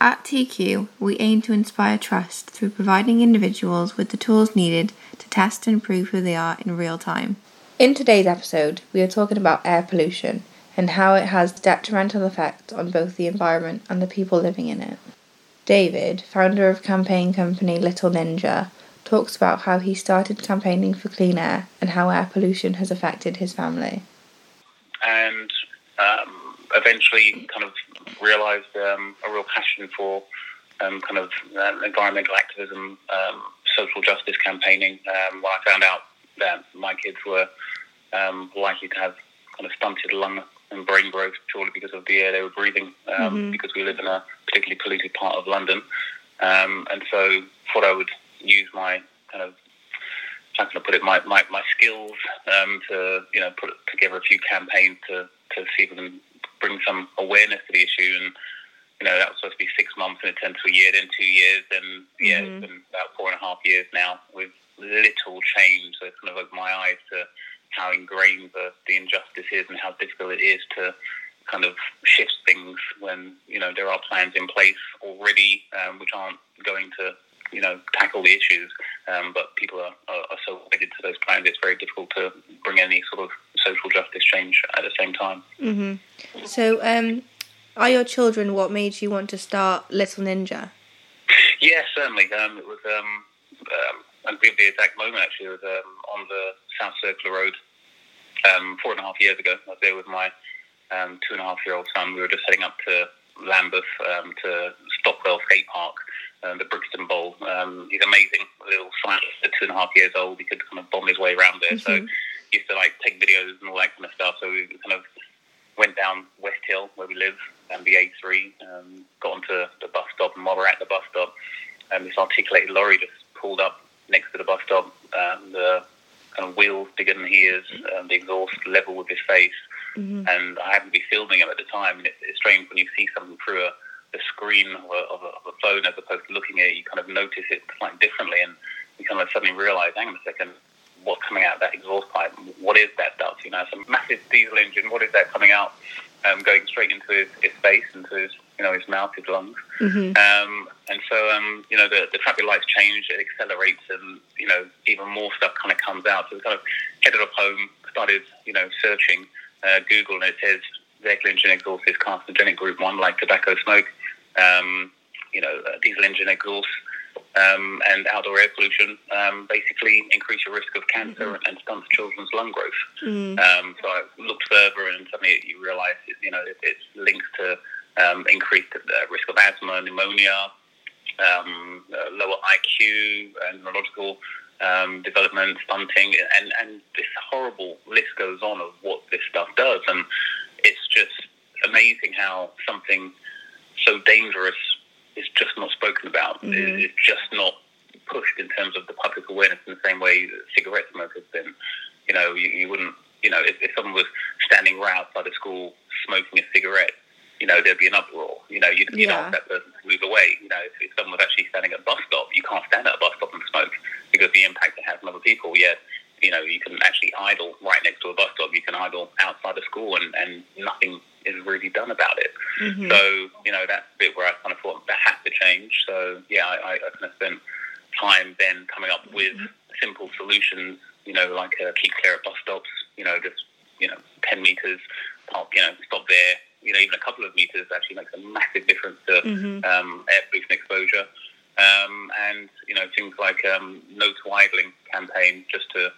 At TQ, we aim to inspire trust through providing individuals with the tools needed to test and prove who they are in real time. In today's episode, we are talking about air pollution and how it has detrimental effects on both the environment and the people living in it. David, founder of campaign company Little Ninja, talks about how he started campaigning for clean air and how air pollution has affected his family. And um, eventually kind of realised um, a real passion for um, kind of uh, environmental activism, um, social justice campaigning. Um, when I found out that my kids were um, likely to have kind of stunted lung and brain growth purely because of the air they were breathing, mm-hmm. because we live in a particularly polluted part of London. and so thought I would use my kind of how can I put it my my, my skills um, to you know put together a few campaigns to to see if we can bring some awareness to the issue and you know that was supposed to be six months and it turned to a year then two years and yeah mm-hmm. it's been about four and a half years now with little change so it's kind of opened my eyes to how ingrained the, the injustice is and how difficult it is to kind of shift things when you know there are plans in place already um, which aren't going to you know, tackle the issues. Um, but people are, are, are, so wedded to those plans, it's very difficult to bring any sort of social justice change at the same time. Mm-hmm. So, um, are your children what made you want to start Little Ninja? Yeah, certainly. Um, it was, um, um, I'll give the exact moment actually, it was um, on the South Circular Road um, four and a half years ago. I was there with my um, two and a half year old son. We were just heading up to Lambeth um, to Stockwell Skate Park um, the Brixton Bowl. Um, he's amazing, little scientist at two and a half years old. He could kind of bomb his way around there. Mm-hmm. So used to like take videos and all that kind of stuff. So we kind of went down West Hill where we live and the A3, um, got onto the bus stop, and while we're at the bus stop, um, this articulated lorry just pulled up next to the bus stop. Um, the kind of wheels bigger than he is, um, the exhaust level with his face, mm-hmm. and I happened to be filming him at the time. And it's, it's strange when you see something through a the screen of a, of, a, of a, phone as opposed to looking at it, you kind of notice it slightly differently, and you kind of suddenly realise, hang on a second, what's coming out of that exhaust pipe? What is that stuff? You know, some massive diesel engine. What is that coming out, um, going straight into his, his face, into his you know his mouth, his lungs? Mm-hmm. Um, and so um, you know the, the traffic lights change, it accelerates, and you know even more stuff kind of comes out. So we kind of headed up home, started you know searching uh, Google, and it says vehicle engine exhaust is carcinogenic group one, like tobacco smoke um, you know, uh, diesel engine exhaust, um, and outdoor air pollution um, basically increase your risk of cancer mm-hmm. and stunt children's lung growth. Mm-hmm. Um, so I looked further, and suddenly you realise, you know, it, it's linked to um, increased uh, risk of asthma, pneumonia, um, uh, lower IQ, and neurological um, development, stunting, and, and this horrible list goes on of what this stuff does. And it's just amazing how something so dangerous is just not spoken about. Mm-hmm. It's just not pushed in terms of the public awareness in the same way that cigarette smoke has been. You know, you, you wouldn't, you know, if, if someone was standing right outside a school smoking a cigarette, you know, there'd be an uproar. You know, you'd, you'd yeah. ask that person to move away. You know, if, if someone was actually standing at a bus stop, you can't stand at a bus stop and smoke because the impact it has on other people. Yet, you know, you can actually idle right next to a bus stop. You can idle outside a school and, and nothing is really done about it. Mm-hmm. So, you know, that's the bit where I kind of thought that has to change. So, yeah, I, I kind of spent time then coming up with mm-hmm. simple solutions, you know, like uh, keep clear at bus stops, you know, just, you know, 10 meters, park, you know, stop there. You know, even a couple of meters actually makes a massive difference to mm-hmm. um, air pollution exposure. Um, and, you know, things like um, no to idling campaign, just to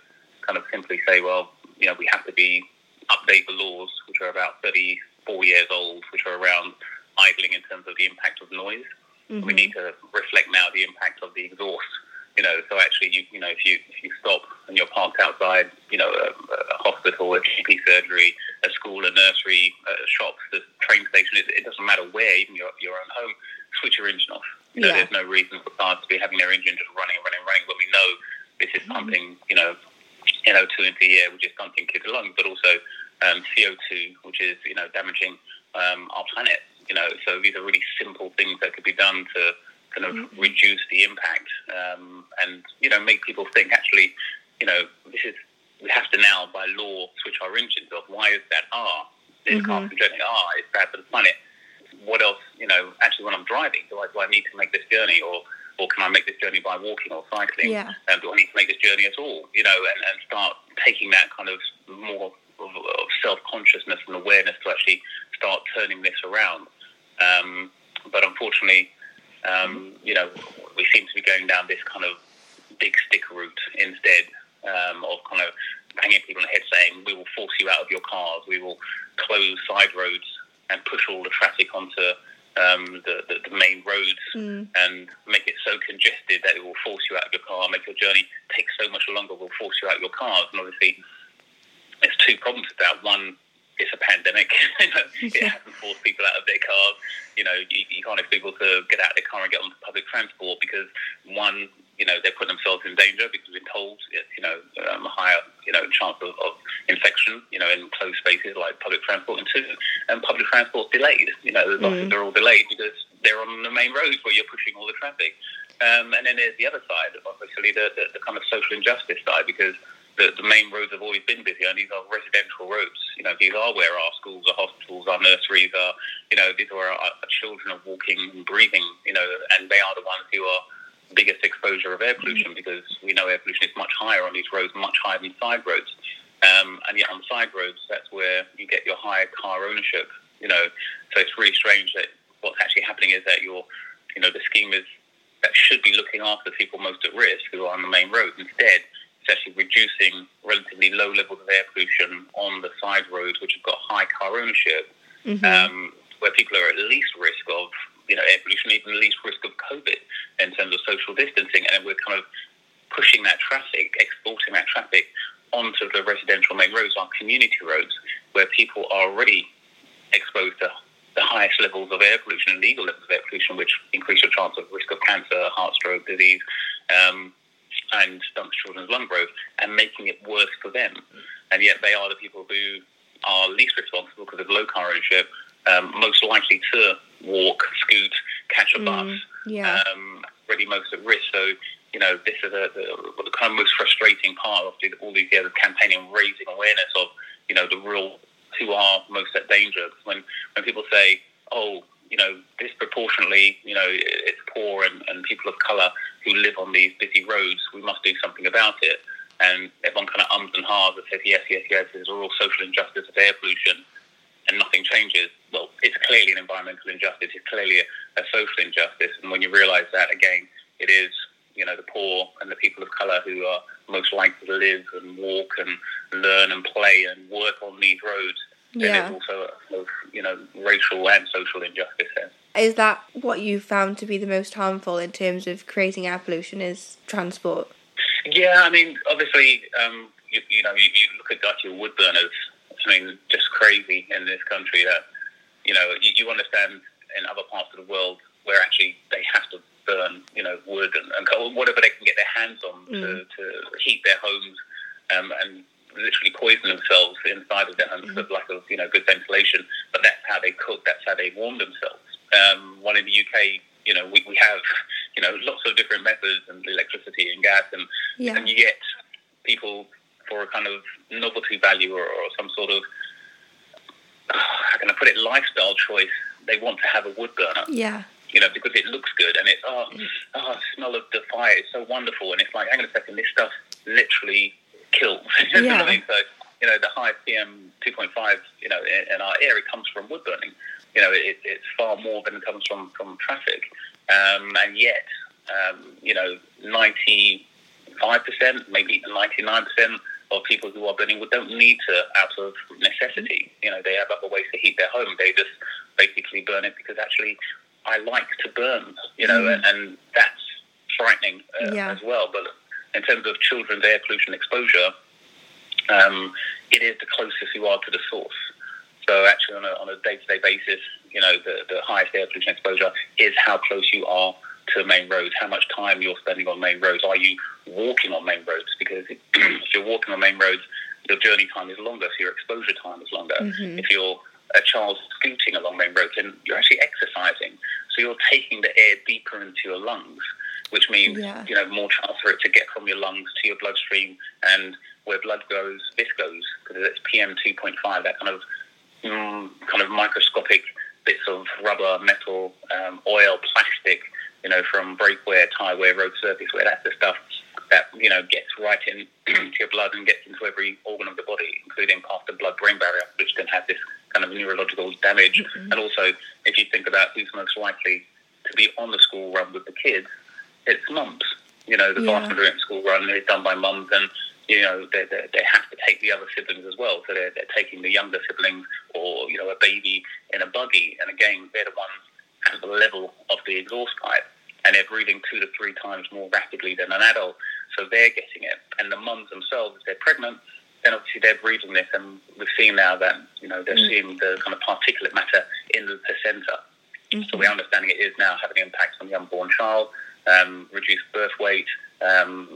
kind of simply say, well, you know, we have to be update the laws, which are about 30, four years old, which are around idling in terms of the impact of noise. Mm-hmm. We need to reflect now the impact of the exhaust. You know, so actually, you you know, if you if you stop and you're parked outside, you know, a, a hospital, a GP surgery, a school, a nursery, a shop, the train station, it, it doesn't matter where, even your your own home, switch your engine off. You know, yeah. there's no reason for cars to be having their engine just running and running and running when we know this is pumping, mm-hmm. you know, NO2 into the air, which is something kids lungs, but also um, CO2, which is you know damaging um, our planet. You know, so these are really simple things that could be done to kind of mm-hmm. reduce the impact um, and you know make people think. Actually, you know, this is we have to now by law switch our engines off. Why is that? Ah, this mm-hmm. carcinogenic. Ah, it's bad for the planet. what else? You know, actually, when I'm driving, do I do I need to make this journey, or or can I make this journey by walking or cycling? Yeah. Um, do I need to make this journey at all? You know, and, and start taking that kind of more of, of self consciousness and awareness to actually start turning this around. Um, but unfortunately, um, you know, we seem to be going down this kind of big stick route instead um, of kind of banging people in the head saying, we will force you out of your cars, we will close side roads and push all the traffic onto um, the, the, the, main roads mm. and make it so congested that it will force you out of your car, make your journey take so much longer, will force you out of your cars. And obviously, there's two problems with that. One, it's a pandemic. it hasn't forced people out of their cars. You know, you, you can't expect people to get out of their car and get on public transport because one, you know, they're putting themselves in danger because we're told, you know, um, a higher, you know, chance of, of infection, you know, in closed spaces like public transport. And two, and public transport's delayed. You know, the buses mm. are all delayed because they're on the main roads where you're pushing all the traffic. Um, and then there's the other side, obviously, the, the, the kind of social injustice side because the, the main roads have always been busy, and these are residential roads. You know, these are where our schools, our hospitals, our nurseries are. You know, these are where our, our children are walking and breathing. You know, and they are the ones who are biggest exposure of air pollution because we know air pollution is much higher on these roads, much higher than side roads. Um, and yet on side roads, that's where you get your higher car ownership. You know, so it's really strange that what's actually happening is that your, you know, the scheme is that should be looking after people most at risk who are on the main roads. Instead, actually reducing relatively low levels of air pollution on the side roads, which have got high car ownership, mm-hmm. um, where people are at least risk of you know air pollution, even least risk of COVID in terms of social distancing, and we're kind of pushing that traffic, exporting that traffic onto the residential main roads, our community roads, where people are already exposed to the highest levels of air pollution and legal levels of air pollution, which increase your chance of risk of cancer, heart stroke, disease, um, and stunts children's lung growth, and making it worse for them. And yet they are the people who are least responsible because of low car ownership, um, most likely to walk, scoot, catch a mm, bus, yeah. um, really most at risk. So, you know, this is the, the, the kind of most frustrating part of all these years of campaigning and raising awareness of, you know, the real who are most at danger. When when people say, oh, you know, disproportionately, you know, it's poor and, and people of colour who live on these busy roads, we must do something about it. And everyone kind of ums and ahs and says, yes, yes, yes, there's a real social injustice of air pollution and nothing changes. Well, it's clearly an environmental injustice. It's clearly a, a social injustice. And when you realise that, again, it is, you know, the poor and the people of colour who are most likely to live and walk and learn and play and work on these roads yeah. there's also a, you know racial and social injustice there. Is that what you found to be the most harmful in terms of creating air pollution? Is transport? Yeah, I mean, obviously, um, you, you, know, you, you look at like your wood burners. I mean, just crazy in this country that you know you, you understand in other parts of the world where actually they have to burn, you know, wood and, and whatever they can get their hands on mm. to, to heat their homes um, and literally poison themselves inside of their homes mm-hmm. for lack of you know good ventilation. But that's how they cook. That's how they warm themselves. Um, while in the UK, you know, we, we have you know lots of different methods and electricity and gas, and yeah. and yet people for a kind of novelty value or, or some sort of how can I put it lifestyle choice, they want to have a wood burner. Yeah you know, because it looks good and it's oh, oh, smell of the fire is so wonderful, and it's like, hang on a second, this stuff literally kills. Yeah. I mean? So, you know, the high PM 2.5, you know, in, our area comes from wood burning. You know, it, it's far more than it comes from, from traffic. Um, and yet, um, you know, 95%, maybe 99% of people who are burning wood don't need to out of necessity. You know, they have other ways to heat their home. They just basically burn it because actually I like to burn, you know, mm. and, and that's frightening uh, yeah. as well. But in terms of children's air pollution exposure, um, it is the closest you are to the source. So actually, on a, on a day-to-day basis, you know, the, the highest air pollution exposure is how close you are to main roads, how much time you're spending on main roads. Are you walking on main roads? Because if you're walking on main roads, your journey time is longer, so your exposure time is longer. Mm-hmm. If you're a child scooting along main roads, then you're actually exercising. So you're taking the air deeper into your lungs which means yeah. you know more chance for it to get from your lungs to your bloodstream, and where blood goes, this goes because it's PM two point five, that kind of mm, kind of microscopic bits of rubber, metal, um, oil, plastic, you know, from brake wear, tyre wear, road surface wear. That's the stuff that you know gets right in to your blood and gets into every organ of the body, including past the blood-brain barrier, which can have this kind of neurological damage. Mm-hmm. And also, if you think about who's most likely to be on the school run with the kids, it's mums. You know, the yeah. vast majority of school run is done by mums, and you know they, they, they have to take the other siblings as well. So they're, they're taking the younger siblings or you know a baby in a buggy, and again they're the ones at the level of the exhaust pipe, and they're breathing two to three times more rapidly than an adult. So they're getting it, and the mums themselves, if they're pregnant, then obviously they're breathing this, and we've seen now that you know they're mm. seeing the kind of particulate matter in the placenta. Mm-hmm. So we're understanding it is now having an impact on the unborn child, um, reduced birth weight, um,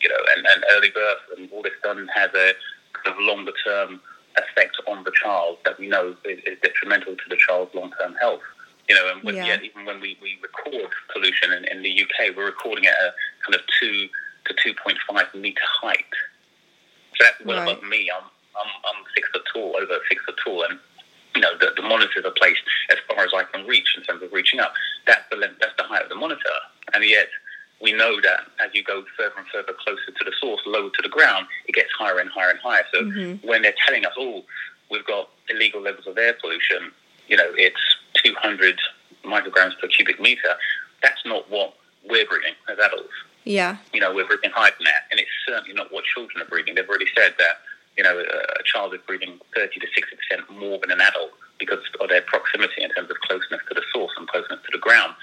you know, and, and, early birth, and all this done has a kind of longer term effect on the child that we know is, is detrimental to the child's long term health. You know, and when, yeah. yet even when we, we record pollution in, in the UK, we're recording at a kind of two to two point five meter height. So that's well right. above me. I'm, I'm I'm six foot tall, over six foot tall, and you know the, the monitors are placed as far as I can reach in terms of reaching up. That's the that's the height of the monitor, and yet we know that as you go further and further closer to the source, lower to the ground, it gets higher and higher and higher. So mm-hmm. when they're telling us, oh, we've got illegal levels of air pollution, you know, it's 200 micrograms per cubic meter, that's not what we're breathing as adults. Yeah. You know, we're breathing higher than that, and it's certainly not what children are breathing. They've already said that, you know, a child is breathing 30 to 60% more than an adult because of their proximity in terms of closeness to the source and closeness to the ground.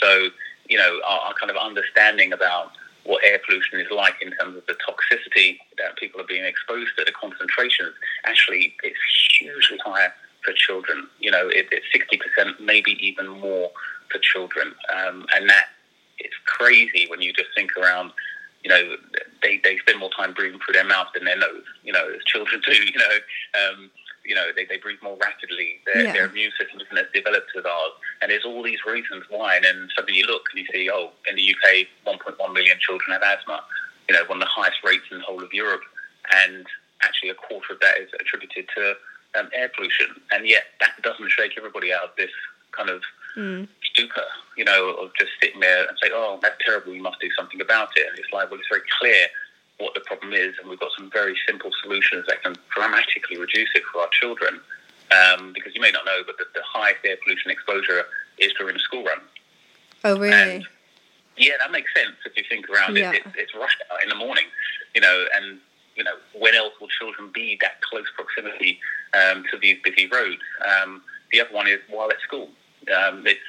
So, you know, our, our kind of understanding about what air pollution is like in terms of the toxicity that people are being exposed to, the concentrations, actually it's hugely higher for children. You know, it, it's 60%, maybe even more for children. Um, and that is crazy when you just think around, you know, they, they spend more time breathing through their mouth than their nose, you know, as children do, you know. Um, you know, they, they breathe more rapidly. Their, yeah. their immune system isn't as developed as ours. And there's all these reasons why. And then suddenly you look and you see, oh, in the UK, 1.1 million children have asthma. You know, one of the highest rates in the whole of Europe. And actually a quarter of that is attributed to um, air pollution. And yet that doesn't shake everybody out of this kind of mm. Stupor, you know, of just sitting there and say, oh, that's terrible, we must do something about it. And it's like, well, it's very clear what the problem is, and we've got some very simple solutions that can dramatically reduce it for our children. Um, because you may not know, but the, the highest air pollution exposure is during the school run. Oh, really? And yeah, that makes sense if you think around yeah. it. It's, it's rush hour in the morning, you know, and you know when else will children be that close proximity um, to these busy roads? Um, the other one is while at school. Um, it's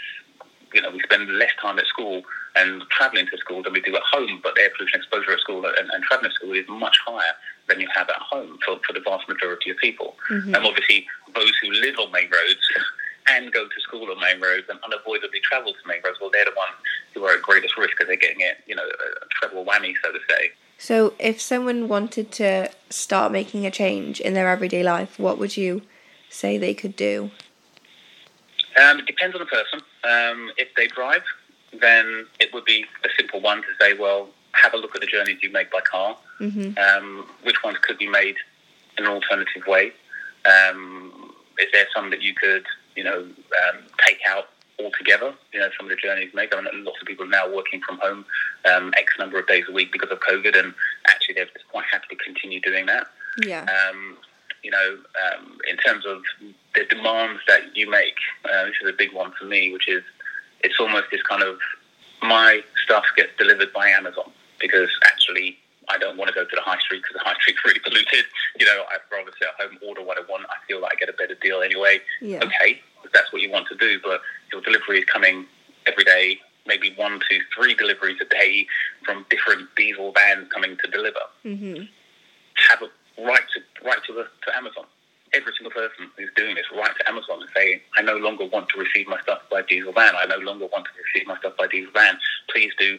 you know we spend less time at school and travelling to school than we do at home, but air pollution exposure at school and, and travelling to school is much higher than you have at home for, for the vast majority of people. Mm-hmm. And obviously, those who live on main roads and go to school on main roads and unavoidably travel to main roads, well, they're the ones who are at greatest risk because they're getting it, you know, a treble whammy, so to say. So, if someone wanted to start making a change in their everyday life, what would you say they could do? Um, it depends on the person. Um, if they drive, then it would be a simple one to say, well, have a look at the journeys you make by car. Mm-hmm. Um, which ones could be made in an alternative way? Um, is there some that you could, you know, um, take out altogether? You know, some of the journeys you make. I mean, lots of people are now working from home um, X number of days a week because of COVID, and actually they're quite happy to continue doing that. Yeah. You know, um, in terms of the demands that you make, uh, this is a big one for me, which is it's almost this kind of my stuff gets delivered by Amazon because actually I don't want to go to the high street because the high street's really polluted. You know, I'd rather sit at home, order what I want. I feel like I get a better deal anyway. Yeah. Okay, if that's what you want to do, but your delivery is coming every day, maybe one, two, three deliveries a day from different diesel vans coming to deliver. Mm-hmm. Have a right to right to the, to Amazon every single person who's doing this write to Amazon and say, I no longer want to receive my stuff by diesel van. I no longer want to receive my stuff by diesel van. Please do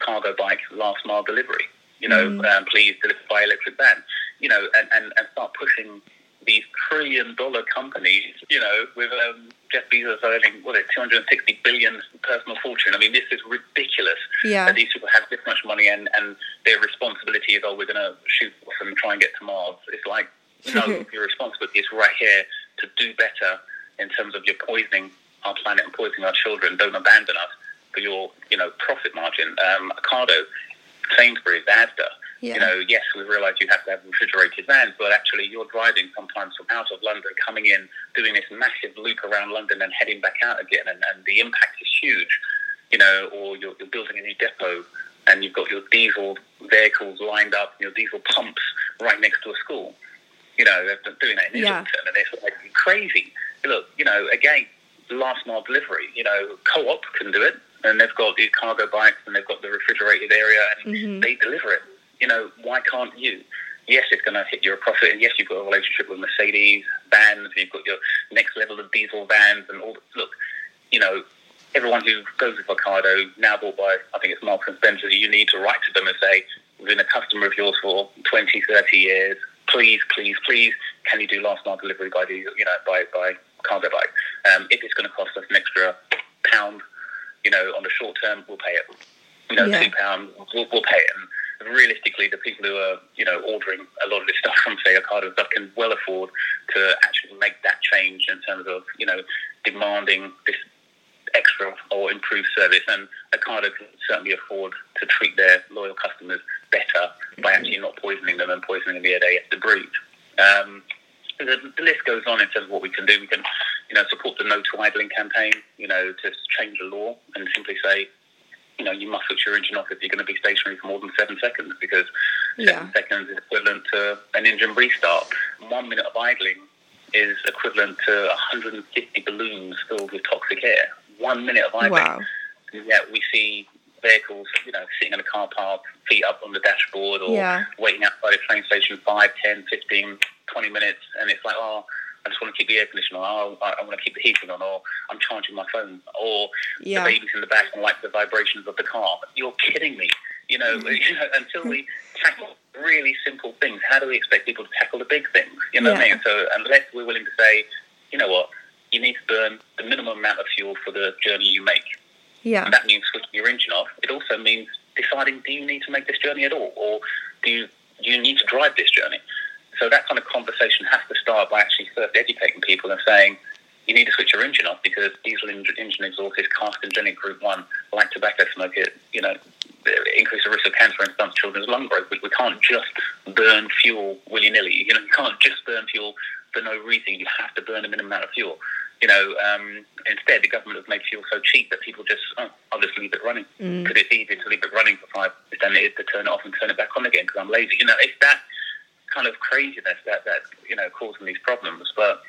cargo bike last mile delivery. You know, mm. um, please deliver by electric van. You know, and, and, and start pushing these trillion dollar companies, you know, with um, Jeff Bezos earning, what is it, 260 billion personal fortune. I mean, this is ridiculous yeah. that these people have this much money and, and their responsibility is, oh, we're going to shoot and try and get to Mars. It's like, no, your responsibility is right here to do better in terms of your poisoning our planet and poisoning our children. Don't abandon us for your, you know, profit margin. Um, Ocado, Sainsbury's, Asda. Yeah. You know, yes, we realise you have to have refrigerated vans, but actually you're driving sometimes from out of London, coming in, doing this massive loop around London and heading back out again, and, and the impact is huge. You know, or you're, you're building a new depot and you've got your diesel vehicles lined up, your diesel pumps right next to a school. You know, they're, doing that in Yeah. Islington, and it's like crazy. Look, you know, again, last mile delivery. You know, Co-op can do it, and they've got the cargo bikes, and they've got the refrigerated area, and Mhm. they deliver it. You know, why can't you? Yes, it's going to hit your profit, and yes, you've got a relationship with Mercedes vans, and you've got your next level of diesel vans, and all. Look, you know, everyone who goes with Ocado now bought by, I think it's Marks and Spencer, you need to write to them and say, been a customer of yours for 20, 30 years. Please, please, please, can you do last mile delivery by the, you know, by, by cargo bike? Um, if it's going to cost us an extra pound, you know, on the short term, we'll pay it. You know, Yeah. two pounds, we'll, we'll pay it. And realistically, the people who are, you know, ordering a lot of this stuff from, say, Ocado and stuff can well afford to actually make that change in terms of, you know, demanding this extra or improved service. And Ocado can certainly afford to treat their loyal customers better by actually not poisoning them and poisoning the air they have to breathe. Um, the, the list goes on in terms of what we can do. We can, you know, support the No to Idling campaign. You know, to change the law and simply say, you know, you must switch your engine off if you're going to be stationary for more than seven seconds because seven seconds is equivalent to an engine restart. One minute of idling is equivalent to 150 balloons filled with toxic air. One minute of idling. Wow. Yet we see vehicles, you know, sitting in a car park, feet up on the dashboard or Yeah. waiting outside a train station 5, 10, 15, 20 minutes. And it's like, oh, I just want to keep the air conditioner on. Oh, I, want to keep the heating on. Or I'm charging my phone. Or Yeah. the baby's in the back and like the vibrations of the car. You're kidding me. You know, Mm-hmm. you know, until we tackle really simple things, how do we expect people to tackle the big things? You know what I mean? So unless we're willing to say, you know what, you need to burn the minimum amount of fuel for the journey you make. Yeah. And that means switching your engine off. It also means deciding, do you need to make this journey at all? Or do you, do you need to drive this journey? So that kind of conversation has to start by actually first educating people and saying, you need to switch your engine off because diesel engine exhaust is carcinogenic group one, like tobacco smoke, it, you know, increase the risk of cancer and some children's lung growth. We, we can't just burn fuel willy-nilly. You know, you can't just burn fuel for no reason. You have to burn a minimum amount of fuel. You know, um, instead the government has made fuel so cheap that people just, oh, I'll just leave it running Mm. because it's easier to leave it running for five than it is to turn it off and turn it back on again because I'm lazy. You know, it's that kind of craziness that that you know causing these problems. But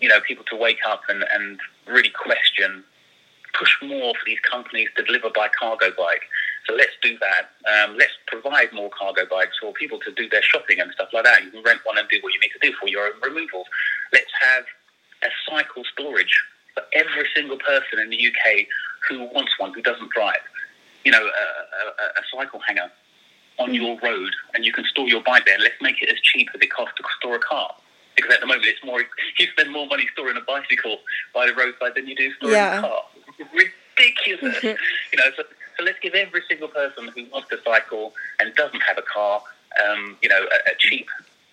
you know, people to wake up and and really question, push more for these companies to deliver by cargo bike. So let's do that. Um, let's provide more cargo bikes for people to do their shopping and stuff like that. You can rent one and do what you need to do for your own removals. Let's have a cycle storage for every single person in the UK who wants one, who doesn't drive. You know, a, a, a cycle hanger on your road, and you can store your bike there. Let's make it as cheap as it costs to store a car. Because at the moment, it's more you spend more money storing a bicycle by the roadside than you do storing Yeah. a car. Ridiculous. you know, so, so let's give every single person who wants to cycle and doesn't have a car, um, you know, a, a cheap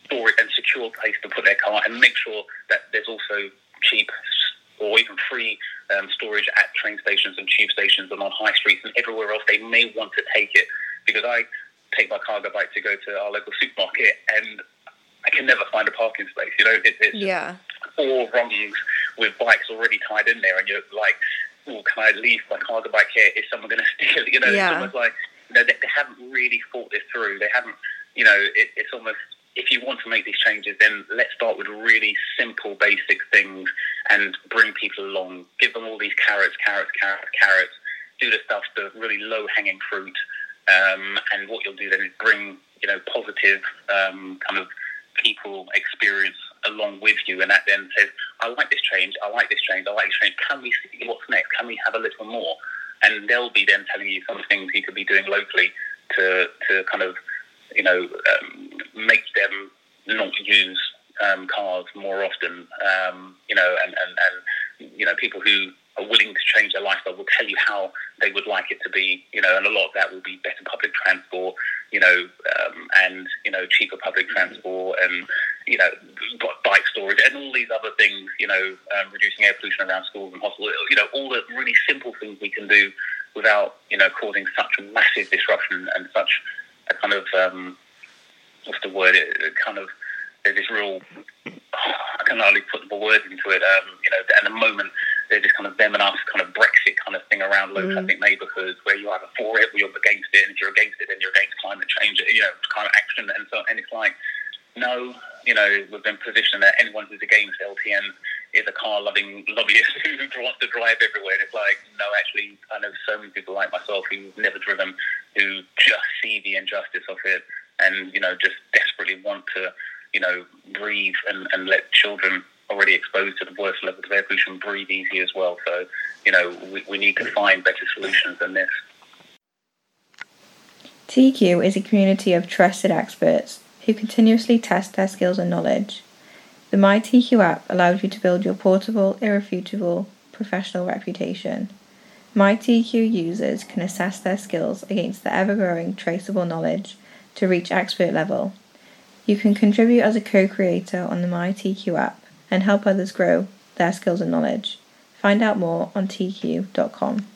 storage and secure place to put their car, and make sure that there's also cheap or even free um, storage at train stations and tube stations and on high streets and everywhere else they may want to take it. Because I take my cargo bike to go to our local supermarket and I can never find a parking space. You know, it, it's Yeah. four rungs with bikes already tied in there, and you're like, "Oh, can I leave my cargo bike here? Is someone going to steal it?" You know, Yeah. it's almost like you know they, they haven't really thought this through. They haven't, you know, it, it's almost if you want to make these changes, then let's start with really simple, basic things and bring people along. Give them all these carrots, carrots, carrots, carrots. Do the stuff, the really low hanging fruit. Um, and what you'll do then is bring, you know, positive um, kind of people experience along with you, and that then says, "I like this change. I like this change. I like this change. Can we see what's next? Can we have a little more?" And they'll be then telling you some things you could be doing locally to to kind of, you know, um, make them not use um, cars more often. Um, you know, and, and and you know, people who are willing to change their lifestyle will tell you how they would like it to be. You know, and a lot of that will be better public transport. You know, um, and you know, cheaper public transport, and you know, bike storage and all these other things, you know, um, reducing air pollution around schools and hospitals, you know, all the really simple things we can do without, you know, causing such a massive disruption and such a kind of, um, what's the word, it, it kind of, there's this real, I can hardly put the words into it, um, you know, at the moment, there's this kind of them and us kind of Brexit kind of thing around traffic mm. neighbourhoods where you're either for it or you're against it, and if you're against it, then you're against climate change, you know, climate action, and so and it's like, no, you know, we've been positioned that anyone who's against LTN is a car loving lobbyist who wants to drive everywhere. And it's like, no, actually, I know so many people like myself who've never driven, who just see the injustice of it and, you know, just desperately want to, you know, breathe and, and let children already exposed to the worst levels of air pollution breathe easy as well. So, you know, we, we need to find better solutions than this. TQ is a community of trusted experts who continuously test their skills and knowledge. The MyTQ app allows you to build your portable, irrefutable professional reputation. MyTQ users can assess their skills against the ever growing traceable knowledge to reach expert level. You can contribute as a co creator on the MyTQ app and help others grow their skills and knowledge. Find out more on tq.com.